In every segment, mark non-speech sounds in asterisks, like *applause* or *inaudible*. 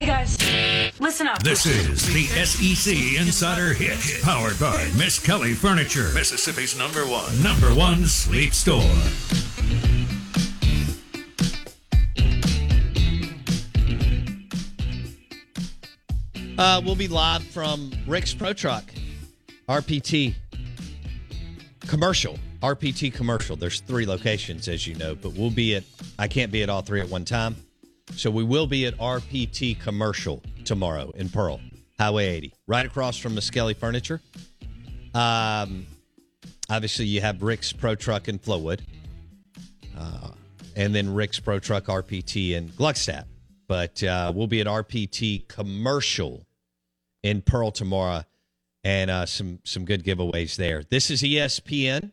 Hey guys, listen up. This is the SEC Insider Hit, powered by Miskelly Furniture, Mississippi's number one, number one sleep store. Uh, we'll be live from Rick's Pro Truck, RPT commercial, RPT commercial. There's three locations, as you know, but we'll be at. I can't be at all three at one time. So we will be at RPT Commercial tomorrow in Pearl, Highway 80, right across from Miskelly Furniture. Um, obviously, you have Rick's Pro Truck in Flowood, uh, and then Rick's Pro Truck RPT in Gluckstadt. But uh, we'll be at RPT Commercial in Pearl tomorrow, and uh, some some good giveaways there. This is ESPN.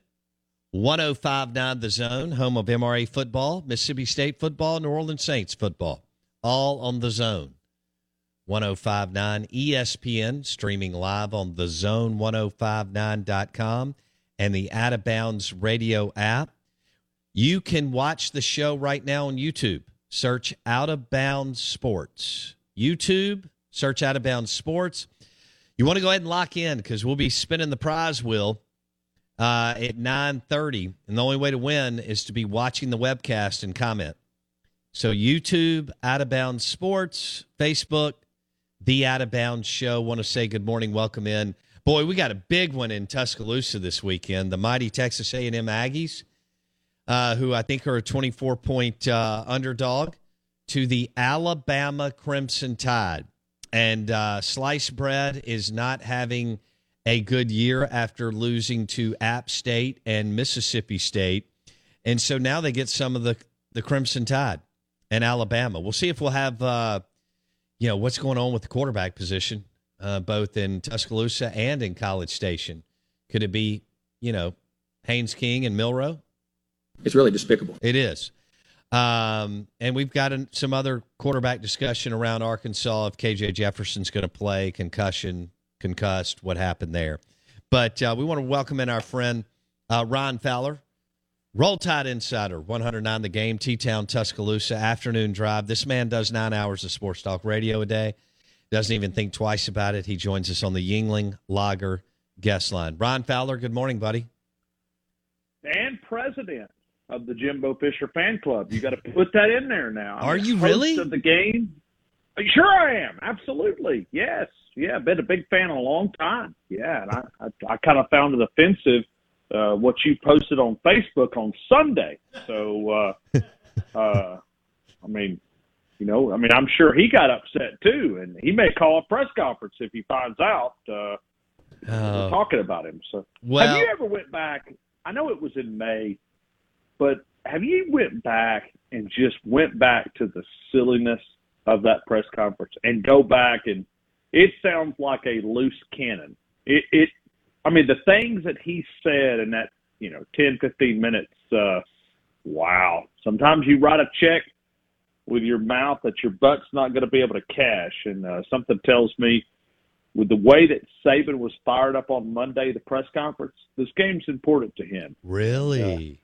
1059 The Zone, home of MRA football, Mississippi State football, New Orleans Saints football, all on The Zone. 1059 ESPN, streaming live on the zone1059.com and the Out of Bounds radio app. You can watch the show right now on YouTube. Search Out of Bounds Sports. YouTube, search Out of Bounds Sports. You want to go ahead and lock in because we'll be spinning the prize wheel uh, at 9.30 and the only way to win is to be watching the webcast and comment so youtube out of bounds sports facebook the out of bounds show. Want to say good morning welcome in. Boy we got a big one in tuscaloosa this weekend. The mighty texas a&m aggies uh, who i think are a 24 point uh, underdog to the alabama crimson tide. And uh, sliced bread is not having – a good year after losing to App State and Mississippi State. And so now they get some of the, the Crimson Tide and Alabama. We'll see if we'll have, uh, you know, what's going on with the quarterback position, uh, both in Tuscaloosa and in College Station. Could it be, you know, Haynes King and Milroe? It's really despicable. It is. Um, and we've got an, some other quarterback discussion around Arkansas if KJ Jefferson's going to play, concussion, concussed, what happened there. But uh, we want to welcome in our friend uh, Ryan Fowler, Roll Tide Insider, 109 The Game, T Town, Tuscaloosa, afternoon drive. This man does nine hours of sports talk radio a day. Doesn't even think twice about it. He joins us on the Yuengling Lager guest line. Ryan Fowler, good morning, buddy. And president of the Jimbo Fisher fan club. You got to put that in there now. Are I'm you really? Of the game. Sure, I am. Absolutely. Yes yeah, been a big fan a long time. Yeah, and I I, I kind of found it offensive uh, what you posted on Facebook on Sunday. So, uh, *laughs* uh, I mean, you know, I mean, I'm sure he got upset too, and he may call a press conference if he finds out uh, we're talking about him. So, well, have you ever went back? I know it was in May, but have you went back and just went back to the silliness of that press conference and go back and it sounds like a loose cannon. It, it, I mean, the things that he said in that, you know, 10, 15 minutes, uh, wow. Sometimes you write a check with your mouth that your butt's not going to be able to cash. And uh, something tells me, with the way that Saban was fired up on Monday, the press conference, this game's important to him. Really?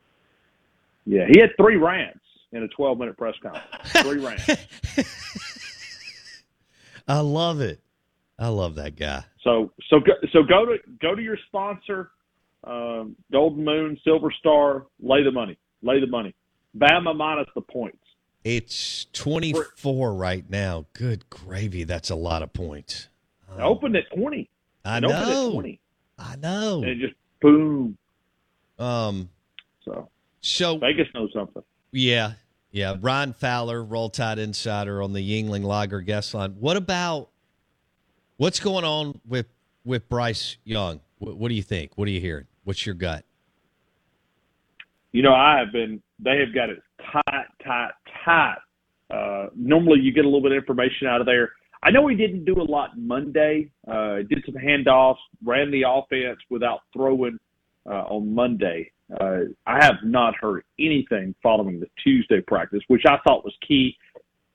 Yeah, he had three rants in a 12 minute press conference. Three rants. *laughs* I love it. I love that guy. So so go, so go to go to your sponsor, um, Golden Moon, Silver Star. Lay the money. Lay the money. Bama minus the points. It's 24 right now. Good gravy. That's a lot of points. It opened at 20. I It opened at know. 20. I know. And it just boom. Um. So So Vegas knows something. yeah, yeah. Ryan Fowler, Roll Tide Insider on the Yuengling Lager guest line. What about what's going on with with Bryce Young? What, what do you think? What are you hearing? What's your gut? You know, I have been. They have got it tight, tight, tight. Uh, normally, you get a little bit of information out of there. I know he didn't do a lot Monday. Uh, did some handoffs, ran the offense without throwing uh, on Monday. Uh, I have not heard anything following the Tuesday practice, which I thought was key.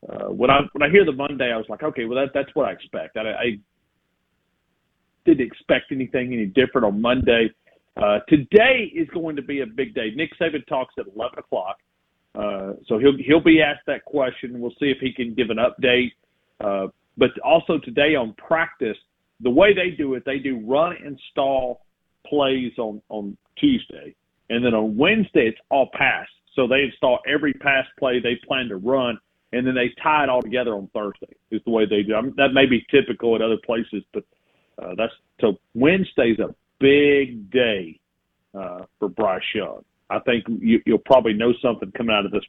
Uh, when I when I hear the Monday, I was like, okay, well that that's what I expect. I, I didn't expect anything any different on Monday. Uh, today is going to be a big day. Nick Saban talks at 11 o'clock, uh, so he'll he'll be asked that question. We'll see if he can give an update. Uh, but also today on practice, the way they do it, they do run install plays on on Tuesday, and then on Wednesday it's all pass. So they install every pass play they plan to run, and then they tie it all together on Thursday. Is the way they do. I mean, that may be typical at other places, but uh, that's so Wednesday's a big day uh, for Bryce Young. I think you, you'll probably know something coming out of this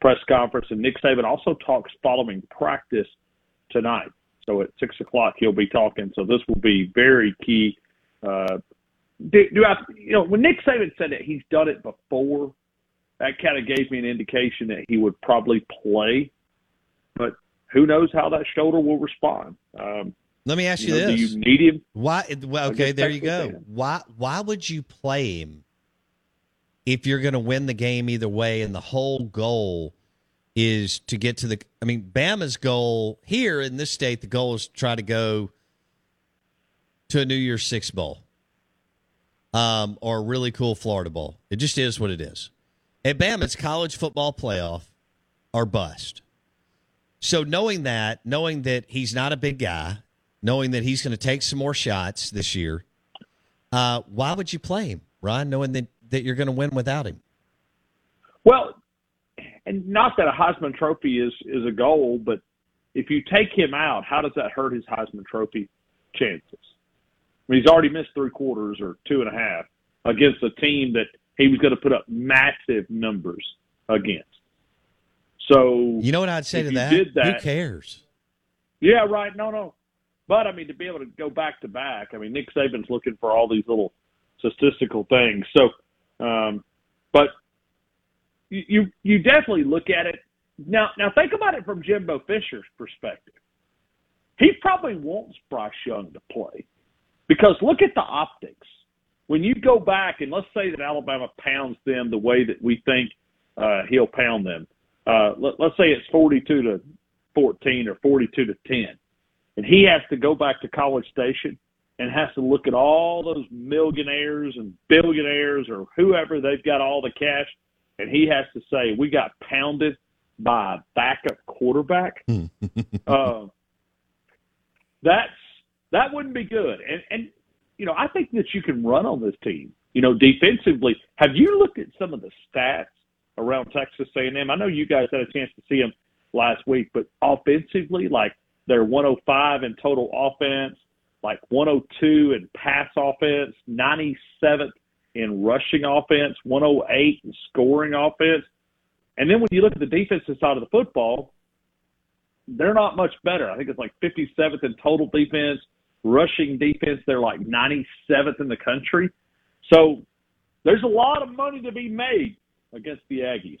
press conference. And Nick Saban also talks following practice tonight. So at six o'clock he'll be talking. So this will be very key. Uh, do, do I, you know, when Nick Saban said that he's done it before, that kind of gave me an indication that he would probably play. But who knows how that shoulder will respond? Um, Let me ask you, you know, this: do you need him? Why? Well, okay, there you go. Why? Why would you play him if you're going to win the game either way, and the whole goal is to get to the? I mean, Bama's goal here in this state, the goal is to try to go to a New Year's Six bowl, um, or a really cool Florida bowl. It just is what it is. At Bama, it's college football playoff or bust. So knowing that, knowing that he's not a big guy, knowing that he's going to take some more shots this year, uh, why would you play him, Ron? Knowing that that you're going to win without him. Well, and not that a Heisman Trophy is is a goal, but if you take him out, how does that hurt his Heisman Trophy chances? I mean, he's already missed three quarters or two and a half against a team that he was going to put up massive numbers against. So You know what I'd say to that? that- Who cares? Yeah, right. No, no. But I mean, to be able to go back to back, I mean, Nick Saban's looking for all these little statistical things. So, um, but you, you definitely look at it now. Now think about it from Jimbo Fisher's perspective. He probably wants Bryce Young to play because look at the optics. When you go back and let's say that Alabama pounds them the way that we think uh, he'll pound them. Uh, let, let's say it's forty-two to 14 or 42 to 10. And he has to go back to College Station and has to look at all those millionaires and billionaires or whoever they've got all the cash. And he has to say, we got pounded by a backup quarterback. *laughs* uh, that's, that wouldn't be good. And, and, you know, I think that you can run on this team, you know, defensively. Have you looked at some of the stats around Texas A&M? I know you guys had a chance to see them last week, but offensively, like they're 105 in total offense, like 102 in pass offense, 97th in rushing offense, 108 in scoring offense. And then when you look at the defensive side of the football, they're not much better. I think it's like 57th in total defense, rushing defense, they're like 97th in the country. So there's a lot of money to be made against the Aggies.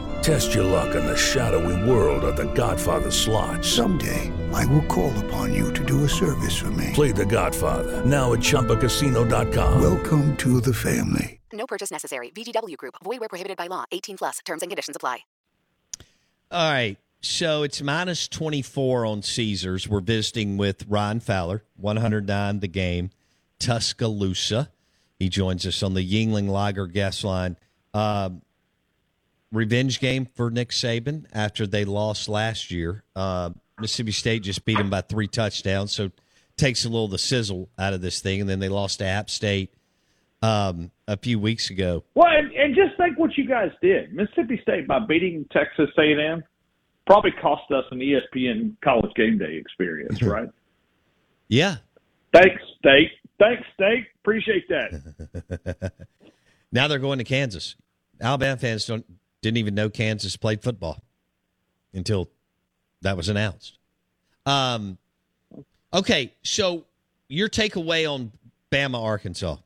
Test your luck in the shadowy world of The Godfather slot. Someday, I will call upon you to do a service for me. Play The Godfather now at ChumbaCasino.com. Welcome to the family. No purchase necessary. VGW Group. Void where prohibited by law. 18 plus. Terms and conditions apply. All right. So it's minus 24 on Caesars. We're visiting with Ryan Fowler, 109 the game, Tuscaloosa. He joins us on the Yuengling Lager guest line. Uh, revenge game for Nick Saban after they lost last year. Uh, Mississippi State just beat them by three touchdowns, so takes a little of the sizzle out of this thing. And then they lost to App State um, a few weeks ago. Well, and, and just think what you guys did. Mississippi State by beating Texas A&M probably cost us an ESPN College Game Day experience, *laughs* right? Yeah. Thanks, State. Thanks, State. Appreciate that. *laughs* now they're going to Kansas. Alabama fans don't didn't even know Kansas played football until that was announced. Um, okay, so your takeaway on Bama, Arkansas.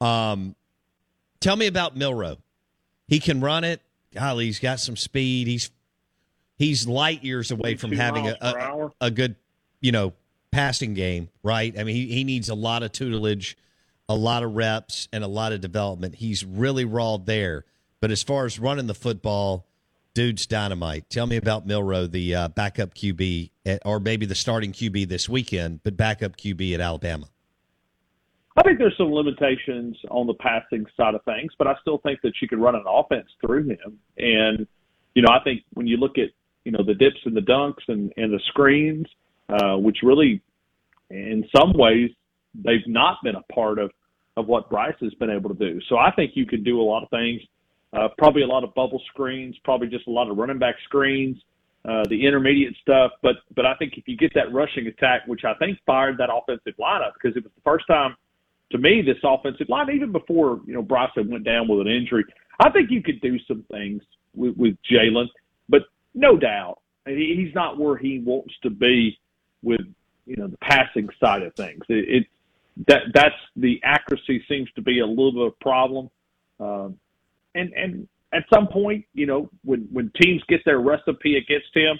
Um, tell me about Milroe. He can run it. Golly, he's got some speed. He's he's light years away from having a, a, a good, you know, passing game, right? I mean, he, he needs a lot of tutelage, a lot of reps, and a lot of development. He's really raw there. But as far as running the football, dude's dynamite. Tell me about Milroe, the uh, backup QB, at, or maybe the starting QB this weekend, but backup QB at Alabama. I think there's some limitations on the passing side of things, but I still think that you could run an offense through him. And you know, I think when you look at you know the dips and the dunks and and the screens, uh, which really, in some ways, they've not been a part of of what Bryce has been able to do. So I think you could do a lot of things. Uh, probably a lot of bubble screens, probably just a lot of running back screens, uh, the intermediate stuff. But but I think if you get that rushing attack, which I think fired that offensive lineup because it was the first time to me this offensive line, even before you know Bryson went down with an injury, I think you could do some things with, with Jalen. But no doubt, he's not where he wants to be with you know the passing side of things. It, it that that's the accuracy seems to be a little bit of a problem. Um, and and at some point, you know, when when teams get their recipe against him,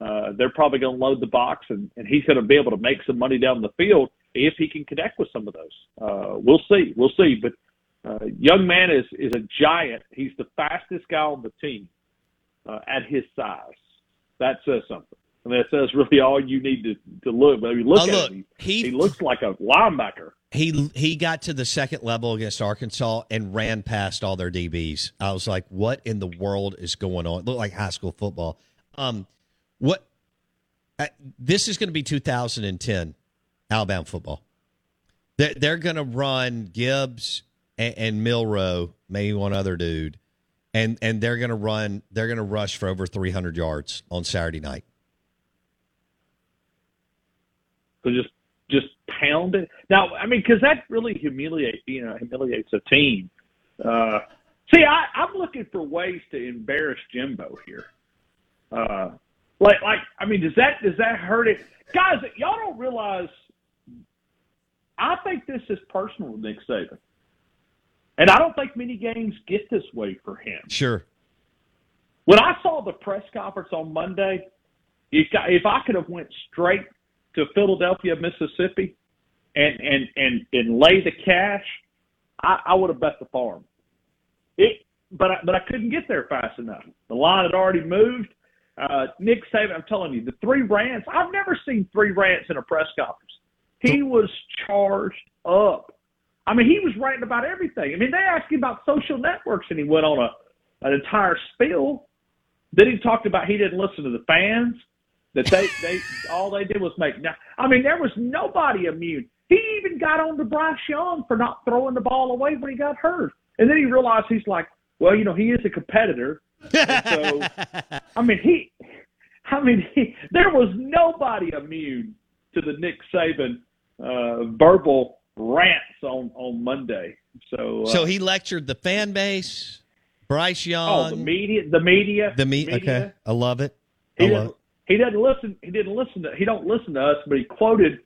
uh, they're probably going to load the box, and, and he's going to be able to make some money down the field if he can connect with some of those. Uh, we'll see, we'll see. But uh, young man is is a giant. He's the fastest guy on the team uh, at his size. That says something. I mean, that says really all you need to, to look. You look Oh, at look, him, he, he looks like a linebacker. He he got to the second level against Arkansas and ran past all their DBs. I was like, "What in the world is going on?" It looked like high school football. Um, what? Uh, this is going to be 2010 Alabama football. They're, they're going to run Gibbs and, and Milroe, maybe one other dude, and and they're going to run. They're going to rush for over 300 yards on Saturday night. So just just pound it. Now, I mean, because that really humiliates you know humiliates a team. Uh, see, I, I'm looking for ways to embarrass Jimbo here. Uh, like, like, I mean, does that does that hurt it, guys? Y'all don't realize. I think this is personal with Nick Saban, and I don't think many games get this way for him. Sure. When I saw the press conference on Monday, if I, if I could have went straight to Philadelphia, Mississippi, and and and and lay the cash, I, I would have bet the farm. It, but I, but I couldn't get there fast enough. The line had already moved. Uh, Nick Saban, I'm telling you, the three rants. I've never seen three rants in a press conference. He was charged up. I mean, he was ranting about everything. I mean, they asked him about social networks, and he went on a an entire spiel. Then he talked about he didn't listen to the fans. That they they all they did was make. Now, I mean, there was nobody immune. he even got on to Bryce Young for not throwing the ball away when he got hurt. And then he realized he's like, well, you know, he is a competitor. So, I mean, he, I mean, he, there was nobody immune to the Nick Saban uh, verbal rants on on Monday. So, uh, So he lectured the fan base, Bryce Young. oh, the media, the media, The me- media. Okay, I love it. He I love didn't, he doesn't listen. He didn't listen to. He don't listen to us, but he quoted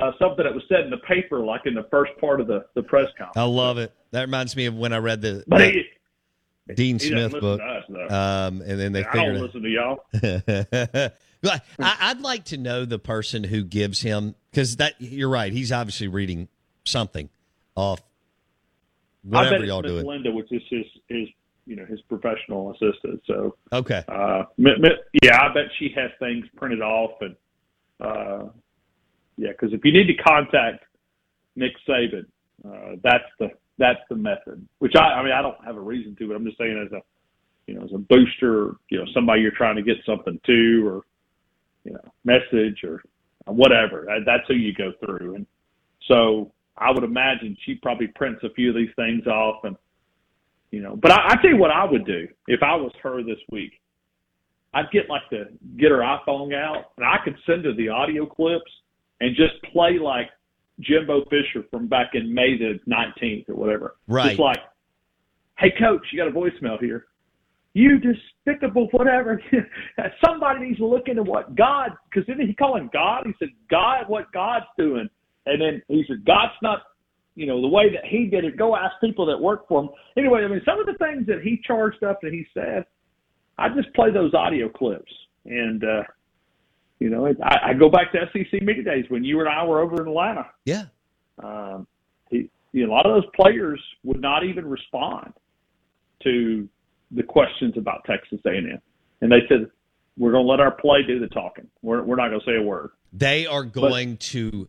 uh, something that was said in the paper, like in the first part of the the press conference. I love it. That reminds me of when I read the, he, Dean he Smith book. us, um, and then they I don't listen to y'all. *laughs* I, I'd like to know the person who gives him because that you're right. He's obviously reading something off I bet whatever y'all doing. Linda, which is his his you know his professional assistant. So Okay. uh, yeah, I bet she has things printed off and uh, yeah, because if you need to contact Nick Saban, uh, that's the that's the method. Which I I mean I don't have a reason to, but I'm just saying as a you know as a booster, you know somebody you're trying to get something to or you know message or whatever. That, that's who you go through, and so I would imagine she probably prints a few of these things off and you know. But I, I tell you what I would do if I was her this week. I'd get like the get her iPhone out and I could send her the audio clips and just play like Jimbo Fisher from back in May the nineteenth or whatever. Right. Just like, hey coach, you got a voicemail here. You despicable whatever. *laughs* Somebody needs to look into what God, because didn't he call him God? He said, God, what God's doing. And then he said, God's not, you know, the way that he did it. Go ask people that work for him. Anyway, I mean, some of the things that he charged up that he said, I just play those audio clips. And, uh, you know, I, I go back to SEC media days when you and I were over in Atlanta. Yeah. Um, he, you know, a lot of those players would not even respond to the questions about Texas A&M, and they said, "We're going to let our play do the talking. We're we're not going to say a word." They are going to.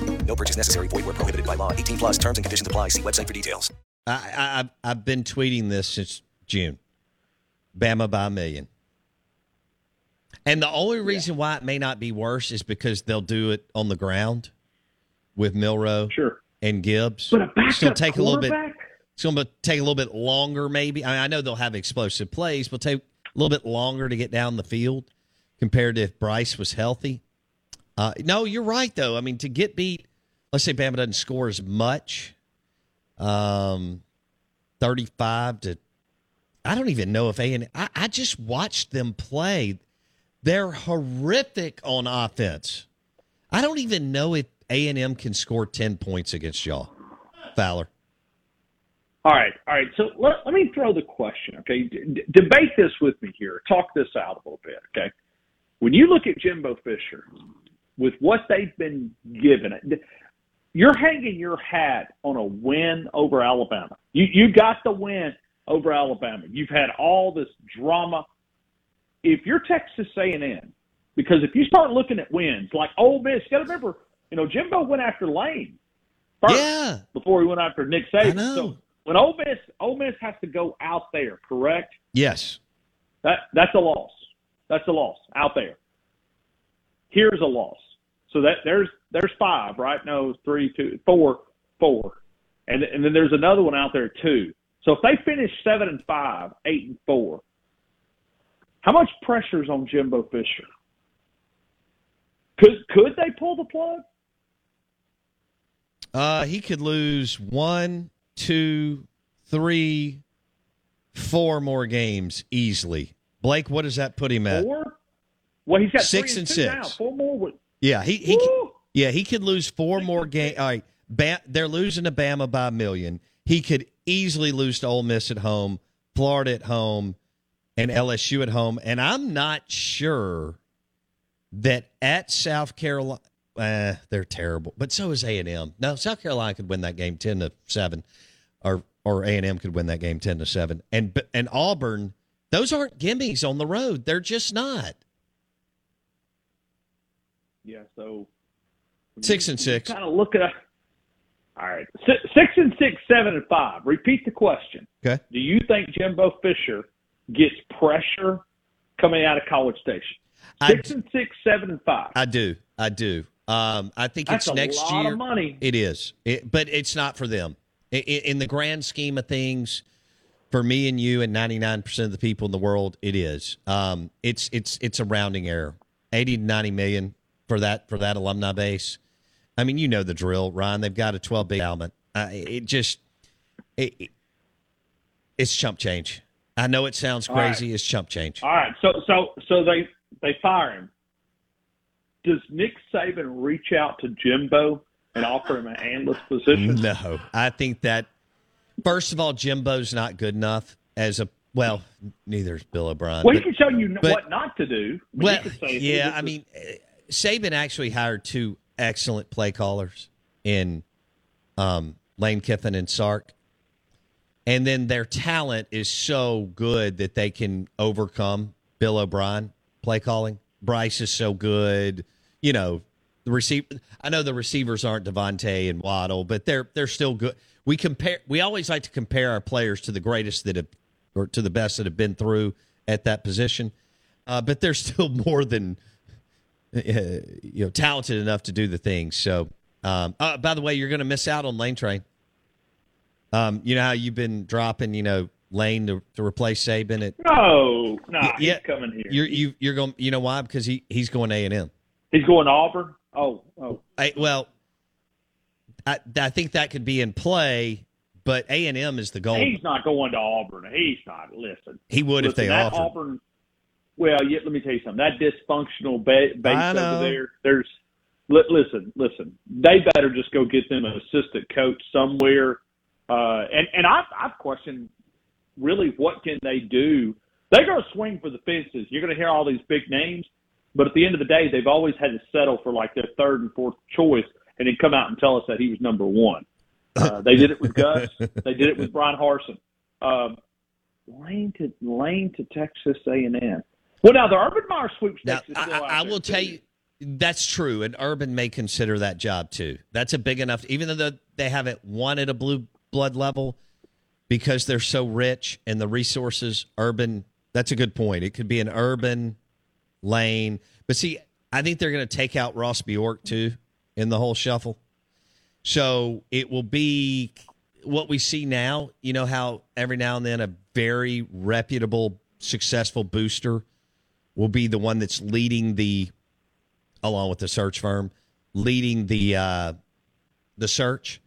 No purchase necessary. Void where prohibited by law. 18 plus. Terms and conditions apply. See website for details. I, I, I've- I've been tweeting this since June. Bama by a million. And the only reason why it may not be worse is because they'll do it on the ground with Milroe sure. and Gibbs. But a it's going backup to take a little bit. It's going to take a little bit longer, maybe. I, mean, I know they'll have explosive plays, but take a little bit longer to get down the field compared to if Bryce was healthy. Uh, no, you're right though. I mean, to get beat, let's say Bama doesn't score as much, um, thirty-five to. I don't even know if A and I, I just watched them play. They're horrific on offense. I don't even know if A and M can score ten points against y'all. Fowler. All right, all right. So let, let me throw the question, okay? D- debate this with me here. Talk this out a little bit, okay? When you look at Jimbo Fisher, with what they've been given, you're hanging your hat on a win over Alabama. You you got the win over Alabama. You've had all this drama. If you're Texas A&M, because if you start looking at wins like Ole Miss, you got to remember, you know, Jimbo went after Lane. first Yeah. before he went after Nick Saban. I know. So when Ole Miss, Ole Miss has to go out there, correct? Yes. That that's a loss. That's a loss out there. Here's a loss. So that there's there's five, right? No, three, two, four, four, and and then there's another one out there too. So if they finish seven and five, eight and four, how much pressure is on Jimbo Fisher? Could could they pull the plug? Uh, he could lose one, two, three, four more games easily. Blake, what does that put him at? Four? Well, he's got Six and two six. now. Four more. Would, Yeah, he he yeah he could lose four more games. All right, ba- they're losing to Bama by a million. He could easily lose to Ole Miss at home, Florida at home, and LSU at home. And I'm not sure that at South Carolina, uh, they're terrible. But so is A and M. No, South Carolina could win that game ten to seven, or or A and M could win that game ten to seven. And and Auburn, those aren't gimmies on the road. They're just not. Yeah. So Six and six. kind of look at. All right, six, six and six, seven and five. Repeat the question. Okay. Do you think Jimbo Fisher gets pressure coming out of College Station? Six and six, seven and five. I do. I do. Um, I think That's it's next year. money. It is, it, but it's not for them. I- I- in the grand scheme of things, for me and you and ninety nine percent of the people in the world, it is. Um, it's it's it's a rounding error. Eighty to ninety million for that for that alumni base. I mean, you know the drill, Ryan. They've got a twelve big element. Uh, it just it, it- it's chump change. I know it sounds All right. crazy. It's chump change. All right, so so so they they fire him. Does Nick Saban reach out to Jimbo and offer him an analyst position? No, I think that first of all, Jimbo's not good enough as a well. Neither is Bill O'Brien. Well, he can show you but- what not to do. Well, yeah. I mean, Saban actually hired two excellent play callers in um, Lane Kiffin and Sark, and then their talent is so good that they can overcome Bill O'Brien play calling. Bryce is so good, you know. The receiver, I know the receivers aren't DeVonta and Waddle, but they're they're still good. We compare. We always like to compare our players to the greatest that have, or to the best that have been through at that position. Uh, but they're *laughs* still more than *laughs* you know talented enough to do the things. So, um, uh, by the way, you're going to miss out on Lane Train. Um, you know how you've been dropping, you know, Lane to, to replace Saban at no, no, Yeah, he's coming here. You're you, you're going. You know why? Because he he's going A and M. He's going to Auburn. Oh, oh, I, well, I, I think that could be in play, but A and M is the goal. he's not going to Auburn. He's not. Listen, He would if they offered. Auburn. Well, yeah, let me tell you something. That dysfunctional ba- base over there. There's. Li- listen, listen. They better just go get them an assistant coach somewhere. Uh, and and I've I've questioned really what can they do. They're going to swing for the fences. You're going to hear all these big names, but at the end of the day, they've always had to settle for like their third and fourth choice, and then come out and tell us that he was number one. Uh, they did it with Gus. They did it with Bryan Harsin. Um, Lane to Lane to Texas A and M. Well, now the Urban Meyer sweepstakes Now, I, I, will tell you that's true, and Urban may consider that job too. That's a big enough, even though they haven't won at a blue blood level because they're so rich and the resources. Urban, that's a good point. It could be an Urban lane, but see, I think they're going to take out Ross Bjork too in the whole shuffle. So it will be what we see now. You know how every now and then a very reputable, successful booster will be the one that's leading the, along with the search firm, leading the uh, the search.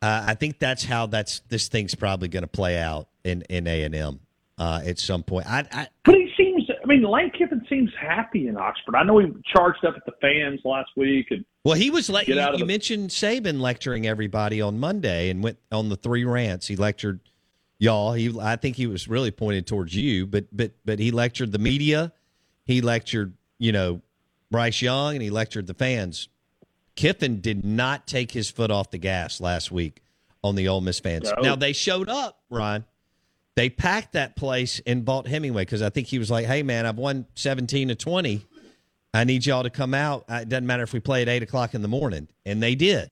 Uh, I think that's how that's this thing's probably going to play out in in A and M uh, at some point. I, I But he seems. I mean, Lane Kiffin seems happy in Oxford. I know he charged up at the fans last week, and Well, he was like you, you the- mentioned Saban lecturing everybody on Monday and went on the three rants. He lectured y'all. He I think he was really pointed towards you, but but but he lectured the media. He lectured, you know, Bryce Young and he lectured the fans. Kiffin did not take his foot off the gas last week on the Ole Miss fans. No. Now they showed up, Ryan. They packed that place and Vaught-Hemingway because I think he was like, "Hey man, I've won seventeen to twenty. I need y'all to come out. It doesn't matter if we play at eight o'clock in the morning. And they did.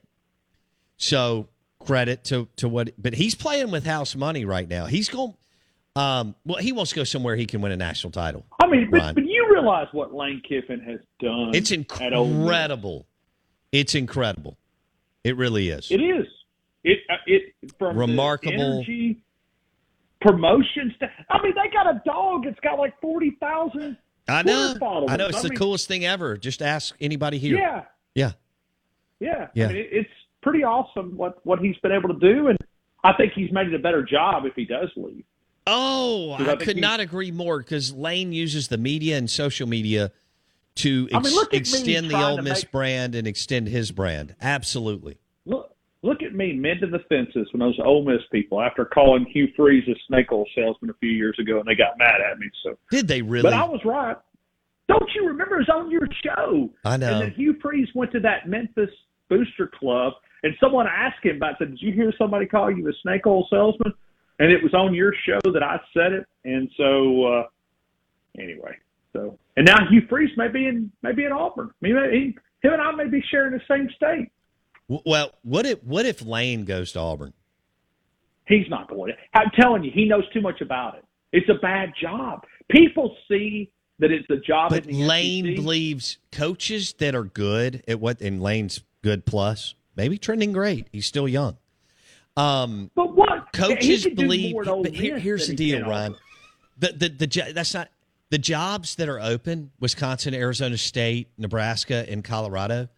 So credit to to what, but he's playing with house money right now. He's going. Um, well, he wants to go somewhere he can win a national title. I mean, but, but you realize what Lane Kiffin has done. It's incredible. It's incredible. It really is. It is. It uh, it from Remarkable. energy, promotions. To, I mean, they got a dog that's got like forty thousand. I know. I know. It's I the mean, coolest thing ever. Just ask anybody here. Yeah, Yeah. yeah. Yeah. I mean, it, it's pretty awesome what what he's been able to do, and I think he's made it a better job if he does leave. Oh, I I could he- not agree more because Lane uses the media and social media to I mean, ex- look at me extend the Ole Miss make- brand and extend his brand. Absolutely. Look, look at me, mending the fences when those Ole Miss people after calling Hugh Freeze a snake oil salesman a few years ago, and they got mad at me. So, Did they really? but I was right. Don't you remember? It was on your show. I know. And then Hugh Freeze went to that Memphis Booster Club, and someone asked him about. Said, "Did you hear somebody call you a snake oil salesman?" And it was on your show that I said it. And so, uh, anyway, so and now Hugh Freeze may be in may be in Auburn. I mean, he, him and I may be sharing the same state. Well, what if what if Lane goes to Auburn? He's not going to. I'm telling you, he knows too much about it. It's a bad job. People see that it's a job. But Lane believes coaches that are good at what, and Lane's good plus, maybe trending great. He's still young. Um, but what coaches he could do believe? more at Ole But here, here's the he deal, Ryan. The the the that's not the jobs that are open. Wisconsin, Arizona State, Nebraska, and Colorado.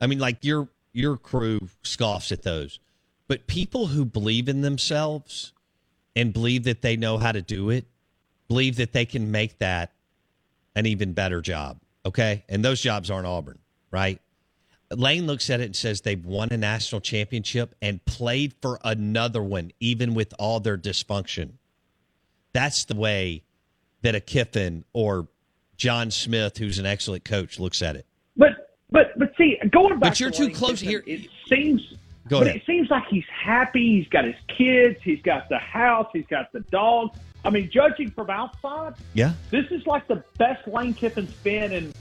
I mean, like your your crew scoffs at those, but people who believe in themselves and believe that they know how to do it, believe that they can make that an even better job. Okay, and those jobs aren't Auburn, right? Lane looks at it and says they've won a national championship and played for another one, even with all their dysfunction. That's the way that a Kiffin or John Smith, who's an excellent coach, looks at it. But but but see, going back. But you're to too close Kiffin, here. It seems. Go but ahead. it seems like he's happy. He's got his kids. He's got the house. He's got the dog. I mean, judging from outside, Yeah. this is like the best Lane Kiffin's been in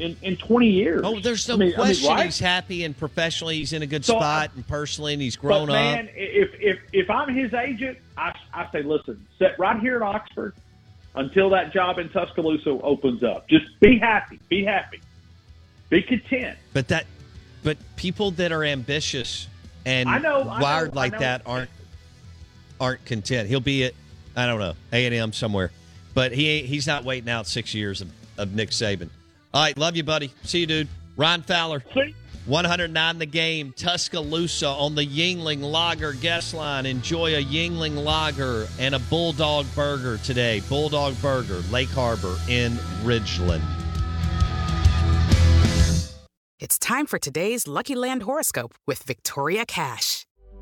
in, in 20 years. Oh, there's no I mean- I mean, question he's happy and professionally he's in a good So, uh, spot and personally and he's grown but man, up. if if if I'm his agent, I I say, listen, sit right here at Oxford until that job in Tuscaloosa opens up. Just be happy. Be happy. Be content. But that, but people that are ambitious and I know, I know, wired I like know. that aren't aren't content. He'll be at I don't know A and M somewhere, but he ain't- he's not waiting out six years of, of Nick Saban. All right, love you, buddy. See you, dude. Ryan Fowler. See? 109 the game, Tuscaloosa on the Yuengling Lager guest line. Enjoy a Yuengling Lager and a Bulldog Burger today. Bulldog Burger, Lake Harbor in Ridgeland. It's time for today's Lucky Land horoscope with Victoria Cash.